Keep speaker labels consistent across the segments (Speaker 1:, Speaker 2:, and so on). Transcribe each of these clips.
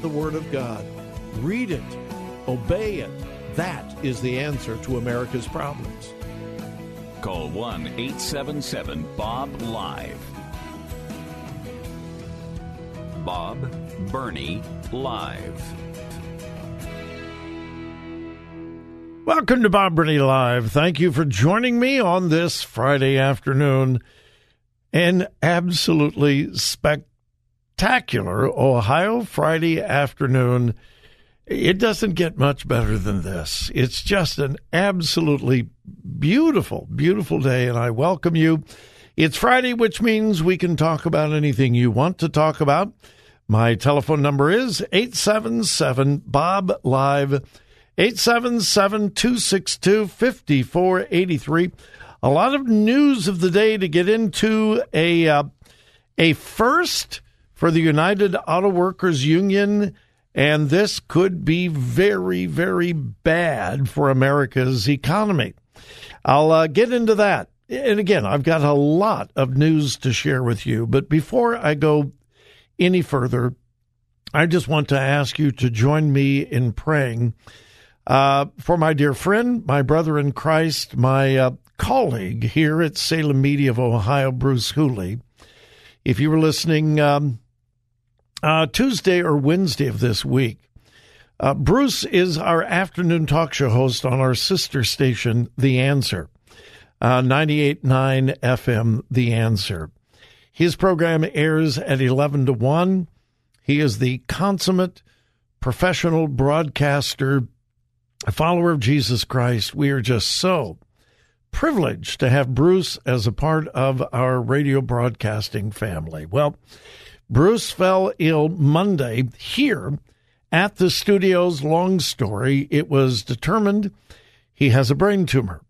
Speaker 1: The Word of God. Read it, obey it, that is the answer to America's problems.
Speaker 2: Call 1 877 Bob Live. Bob Burney Live.
Speaker 1: Welcome to Bob Burney Live. Thank you for joining me on this Friday afternoon. An absolutely spectacular Ohio Friday afternoon it doesn't get much better than this. It's just an absolutely beautiful, beautiful day, and I welcome you. It's Friday, which means we can talk about anything you want to talk about. My telephone number is 877 Bob Live, 877 262 5483. A lot of news of the day to get into. A, uh, a first for the United Auto Workers Union and this could be very, very bad for America's economy. I'll uh, get into that. And again, I've got a lot of news to share with you. But before I go any further, I just want to ask you to join me in praying uh, for my dear friend, my brother in Christ, my uh, colleague here at Salem Media of Ohio, Bruce Hooley. If you were listening um, uh, Tuesday or Wednesday of this week. Uh, Bruce is our afternoon talk show host on our sister station, The Answer, uh, 98.9 FM, The Answer. His program airs at 11 to 1. He is the consummate professional broadcaster, a follower of Jesus Christ. We are just so privileged to have Bruce as a part of our radio broadcasting family. Well, Bruce fell ill Monday here at the studio's long story. It was determined he has a brain tumor.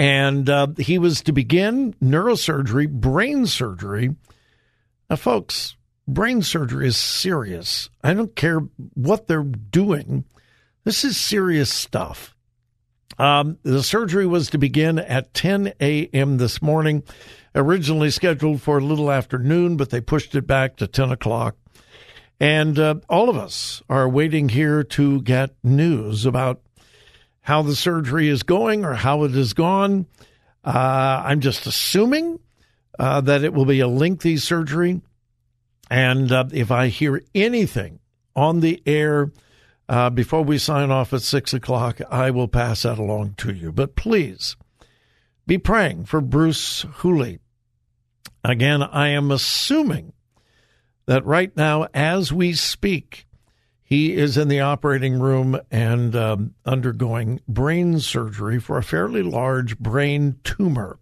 Speaker 1: And uh, he was to begin neurosurgery, brain surgery. Now, folks, brain surgery is serious. I don't care what they're doing. This is serious stuff. Um, the surgery was to begin at 10 a.m. this morning originally scheduled for a little after noon, but they pushed it back to 10 o'clock. And uh, all of us are waiting here to get news about how the surgery is going or how it has gone. Uh, I'm just assuming uh, that it will be a lengthy surgery. And uh, if I hear anything on the air uh, before we sign off at six o'clock, I will pass that along to you. But please be praying for Bruce Hooley. Again, I am assuming that right now, as we speak, he is in the operating room and um, undergoing brain surgery for a fairly large brain tumor.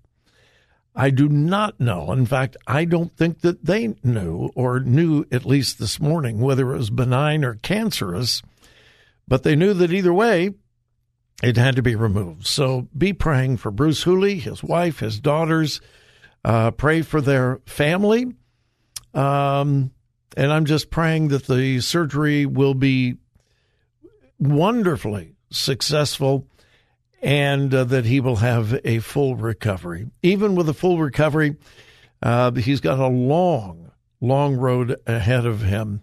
Speaker 1: I do not know. In fact, I don't think that they knew or knew at least this morning whether it was benign or cancerous, but they knew that either way, it had to be removed. So be praying for Bruce Hooley, his wife, his daughters. Uh, pray for their family. Um, and I'm just praying that the surgery will be wonderfully successful and uh, that he will have a full recovery. Even with a full recovery, uh, he's got a long, long road ahead of him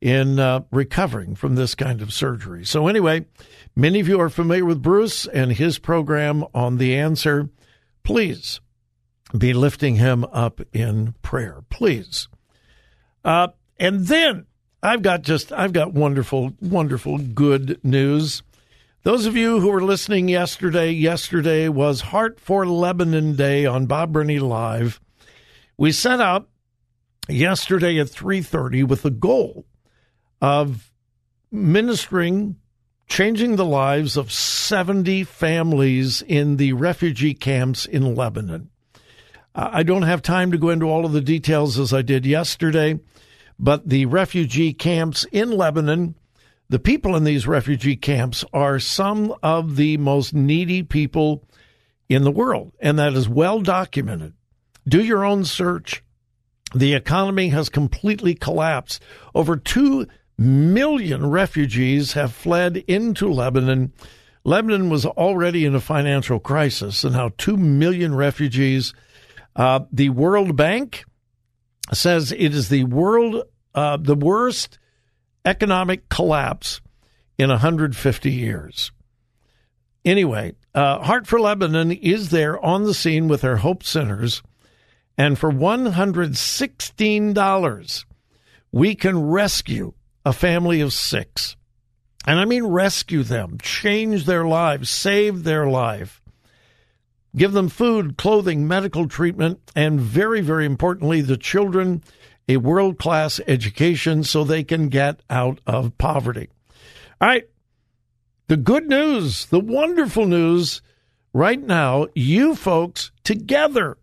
Speaker 1: in uh, recovering from this kind of surgery. So, anyway, many of you are familiar with Bruce and his program on The Answer. Please be lifting him up in prayer, please. Uh, and then I've got just, I've got wonderful, wonderful good news. Those of you who were listening yesterday, yesterday was Heart for Lebanon Day on Bob Burney Live. We set out yesterday at 3:30 with the goal of ministering changing the lives of 70 families in the refugee camps in Lebanon. I don't have time to go into all of the details as I did yesterday, but the refugee camps in Lebanon the people in these refugee camps are some of the most needy people in the world, and that is well documented. Do your own search. The economy has completely collapsed. Over 2 million refugees have fled into Lebanon. Lebanon was already in a financial crisis, and now 2 million refugees. Uh, the World Bank says it is the world, uh, the worst economic collapse in 150 years. Anyway, uh, Heart for Lebanon is there on the scene with their Hope Centers. And for $116, we can rescue a family of six. And I mean rescue them, change their lives, save their life, give them food, clothing, medical treatment, and very, very importantly, the children a world class education so they can get out of poverty. All right. The good news, the wonderful news right now, you folks together,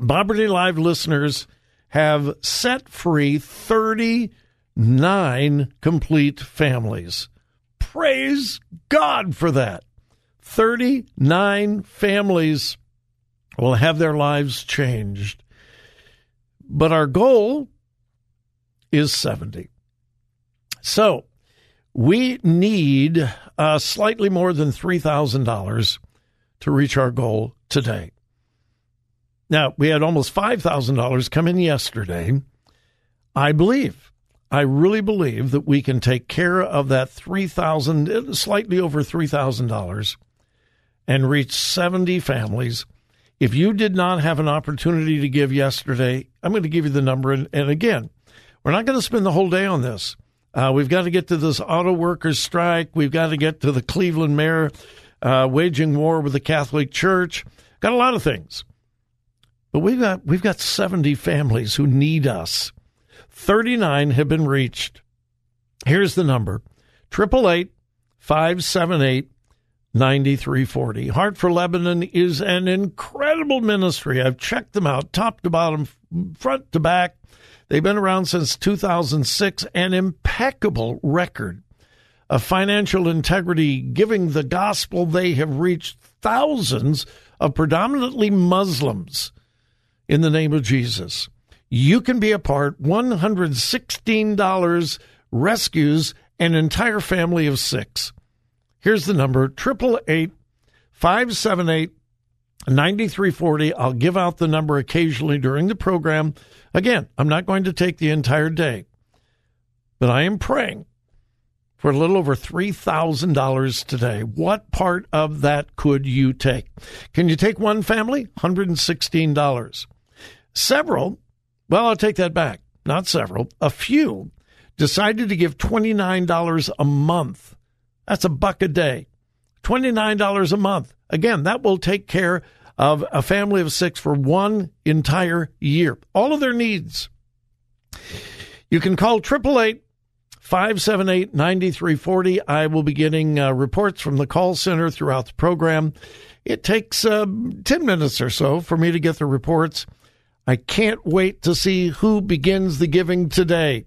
Speaker 1: Burney Live listeners, have set free 39 complete families. Praise God for that. 39 families will have their lives changed. But our goal is 70. So we need uh, slightly more than $3,000 to reach our goal today. Now, we had almost $5,000 come in yesterday. I believe, I really believe that we can take care of that 3000 slightly over $3,000 and reach 70 families if you did not have an opportunity to give yesterday, I'm going to give you the number. And, and again, we're not going to spend the whole day on this. Uh, we've got to get to this auto workers strike. We've got to get to the Cleveland mayor uh, waging war with the Catholic Church. Got a lot of things, but we've got we've got 70 families who need us. 39 have been reached. Here's the number: triple eight five seven eight 9340. Heart for Lebanon is an incredible ministry. I've checked them out top to bottom, front to back. They've been around since 2006, an impeccable record of financial integrity, giving the gospel. They have reached thousands of predominantly Muslims in the name of Jesus. You can be a part. $116 rescues an entire family of six. Here's the number 888 578 9340. I'll give out the number occasionally during the program. Again, I'm not going to take the entire day, but I am praying for a little over $3,000 today. What part of that could you take? Can you take one family? $116. Several, well, I'll take that back. Not several, a few decided to give $29 a month that's a buck a day. $29 a month. Again, that will take care of a family of six for one entire year. All of their needs. You can call 888 578 9340. I will be getting uh, reports from the call center throughout the program. It takes uh, 10 minutes or so for me to get the reports. I can't wait to see who begins the giving today.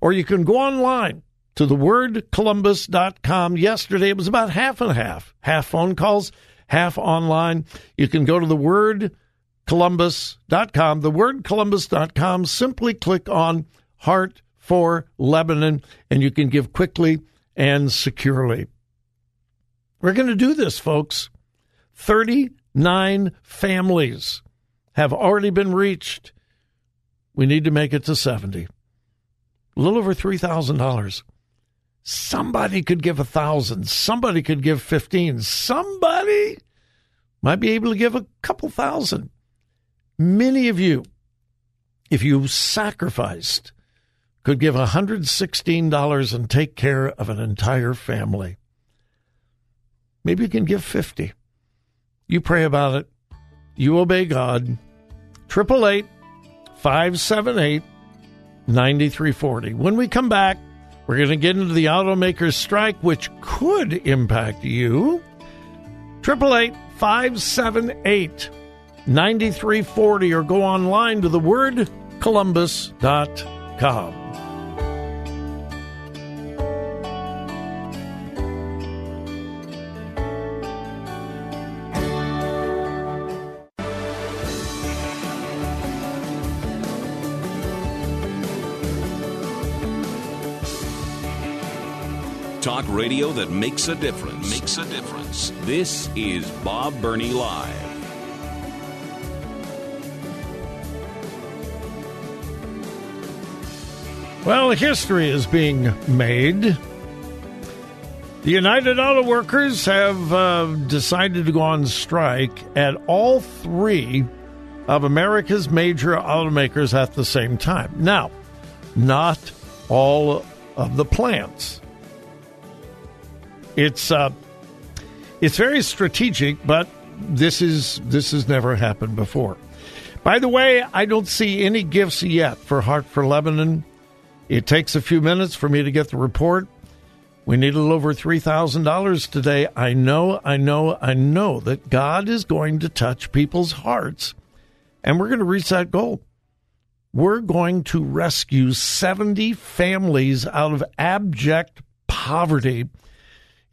Speaker 1: Or you can go online to thewordcolumbus.com. Yesterday it was about half and half, half phone calls, half online. You can go to thewordcolumbus.com, thewordcolumbus.com. Simply click on Heart for Lebanon, and you can give quickly and securely. We're going to do this, folks. 39 families have already been reached. We need to make it to 70. A little over $3,000. Somebody could give a thousand. Somebody could give 15. Somebody might be able to give a couple thousand. Many of you, if you sacrificed, could give $116 and take care of an entire family. maybe you can give 50. You pray about it. You obey God. 888 578 9340. When we come back, we're going to get into the automakers strike, which could impact you. 888 578 9340 or go online to thewordcolumbus.com.
Speaker 2: Talk radio that makes a difference. Makes a difference. This is Bob Burney Live.
Speaker 1: Well, history is being made. The United Auto Workers have uh, decided to go on strike at all three of America's major automakers at the same time. Now, not all of the plants. It's uh, it's very strategic, but this is this has never happened before. By the way, I don't see any gifts yet for Heart for Lebanon. It takes a few minutes for me to get the report. We need a little over $3,000 today. I know, I know, I know that God is going to touch people's hearts, and we're going to reach that goal. We're going to rescue 70 families out of abject poverty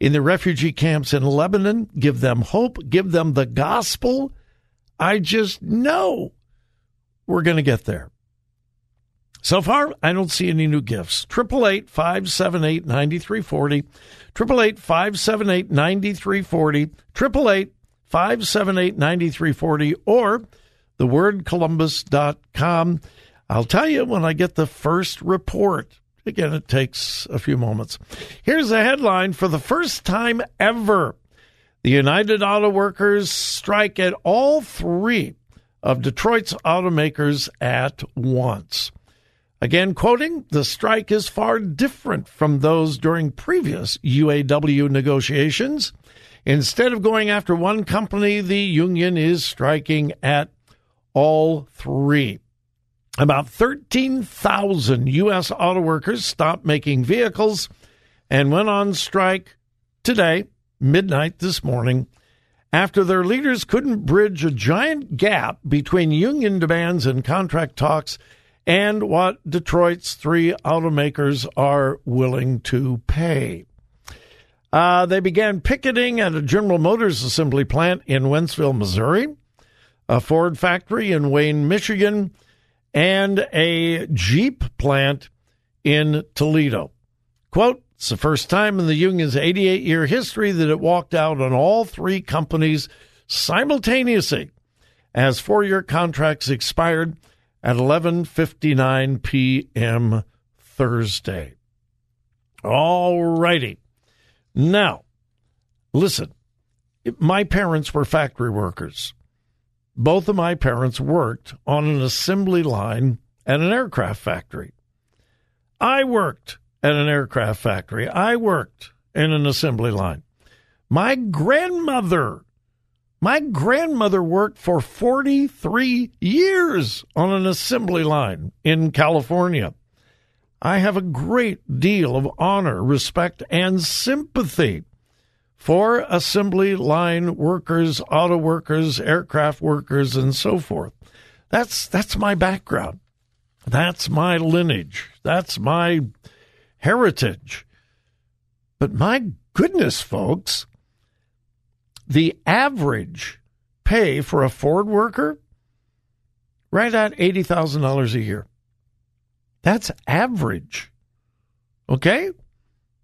Speaker 1: in the refugee camps in Lebanon, give them hope, give them the gospel. I just know we're going to get there. So far, I don't see any new gifts. 888 578 9340. 888 578 9340. 888 578 9340. Or thewordcolumbus.com. I'll tell you when I get the first report. Again, it takes a few moments. Here's a headline for the first time ever. The United Auto Workers strike at all three of Detroit's automakers at once. Again, quoting, the strike is far different from those during previous UAW negotiations. Instead of going after one company, the union is striking at all three. About 13,000 U.S. auto workers stopped making vehicles and went on strike today, midnight this morning, after their leaders couldn't bridge a giant gap between union demands and contract talks and what Detroit's three automakers are willing to pay. Uh, they began picketing at a General Motors assembly plant in Wentzville, Missouri, a Ford factory in Wayne, Michigan, and a Jeep plant in Toledo. Quote, it's the first time in the union's 88 year history that it walked out on all three companies simultaneously as four year contracts expired at 11:59 p.m. Thursday. All righty. Now, listen. My parents were factory workers. Both of my parents worked on an assembly line at an aircraft factory. I worked at an aircraft factory. I worked in an assembly line. My grandmother my grandmother worked for 43 years on an assembly line in California. I have a great deal of honor, respect, and sympathy for assembly line workers, auto workers, aircraft workers, and so forth. That's that's my background. That's my lineage. That's my heritage. But my goodness, folks, the average pay for a Ford worker right at $80,000 a year. That's average. Okay?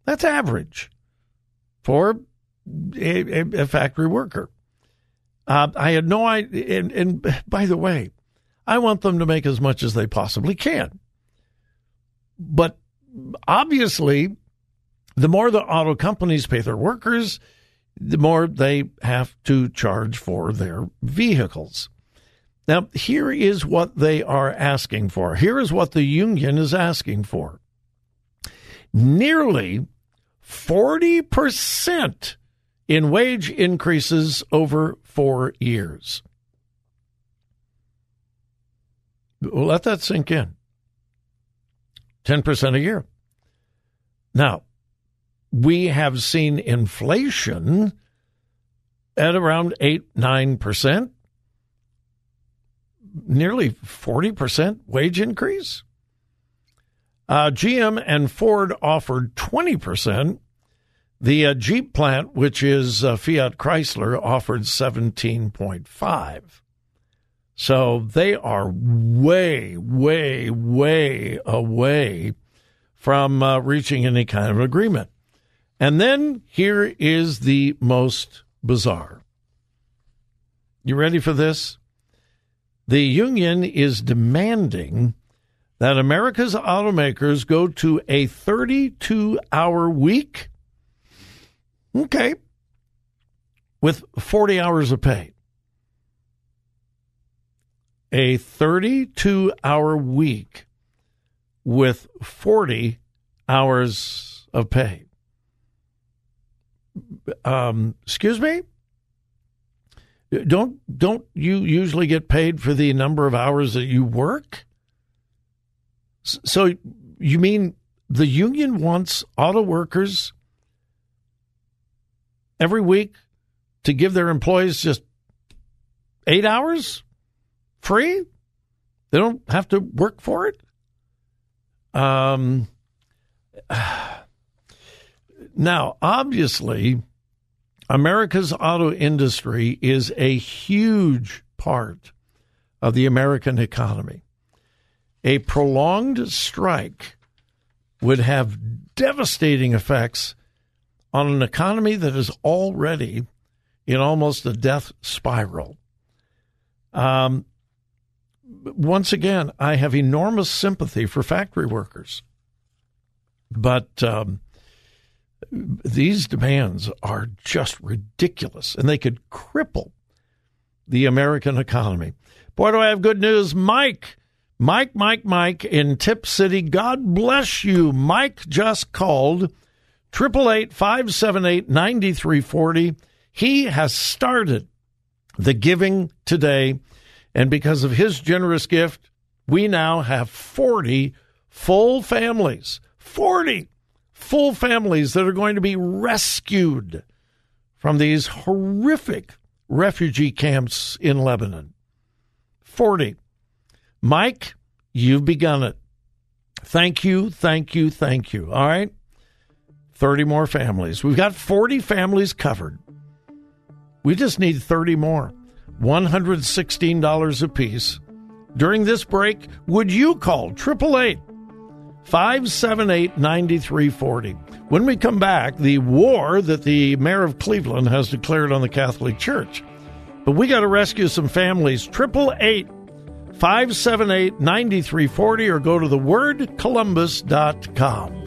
Speaker 1: That's average for a, a, factory worker. Uh, I had no idea. And, and by the way, I want them to make as much as they possibly can. But obviously, the more the auto companies pay their workers, the more they have to charge for their vehicles. Now, here is what they are asking for. Here is what the union is asking for. Nearly 40% in wage increases over four years. Let that sink in. 10% a year. Now, we have seen inflation at around 8 9%, nearly 40% wage increase. Uh, GM and Ford offered 20%. The uh, Jeep plant, which is uh, Fiat Chrysler, offered 17.5. So they are way, way, way away from uh, reaching any kind of agreement. And then here is the most bizarre. You ready for this? The union is demanding that America's automakers go to a 32 hour week. Okay. With 40 hours of pay a 32 hour week with 40 hours of pay. Um, excuse me? Don't don't you usually get paid for the number of hours that you work? So you mean the union wants auto workers every week to give their employees just 8 hours? free. They don't have to work for it. Um, now, obviously, America's auto industry is a huge part of the American economy. A prolonged strike would have devastating effects on an economy that is already in almost a death spiral. Um, once again, I have enormous sympathy for factory workers. But um, these demands are just ridiculous, and they could cripple the American economy. Boy, do I have good news. Mike, Mike, Mike, Mike in Tipp City, God bless you. Mike just called 888 578 9340. He has started the Giving Today and because of his generous gift, we now have 40 full families, 40 full families that are going to be rescued from these horrific refugee camps in Lebanon. 40. Mike, you've begun it. Thank you, thank you, thank you. All right? 30 more families. We've got 40 families covered. We just need 30 more. $116 apiece. During this break, would you call 888 578 9340? When we come back, the war that the mayor of Cleveland has declared on the Catholic Church. But we got to rescue some families. 888 578 9340 or go to thewordcolumbus.com.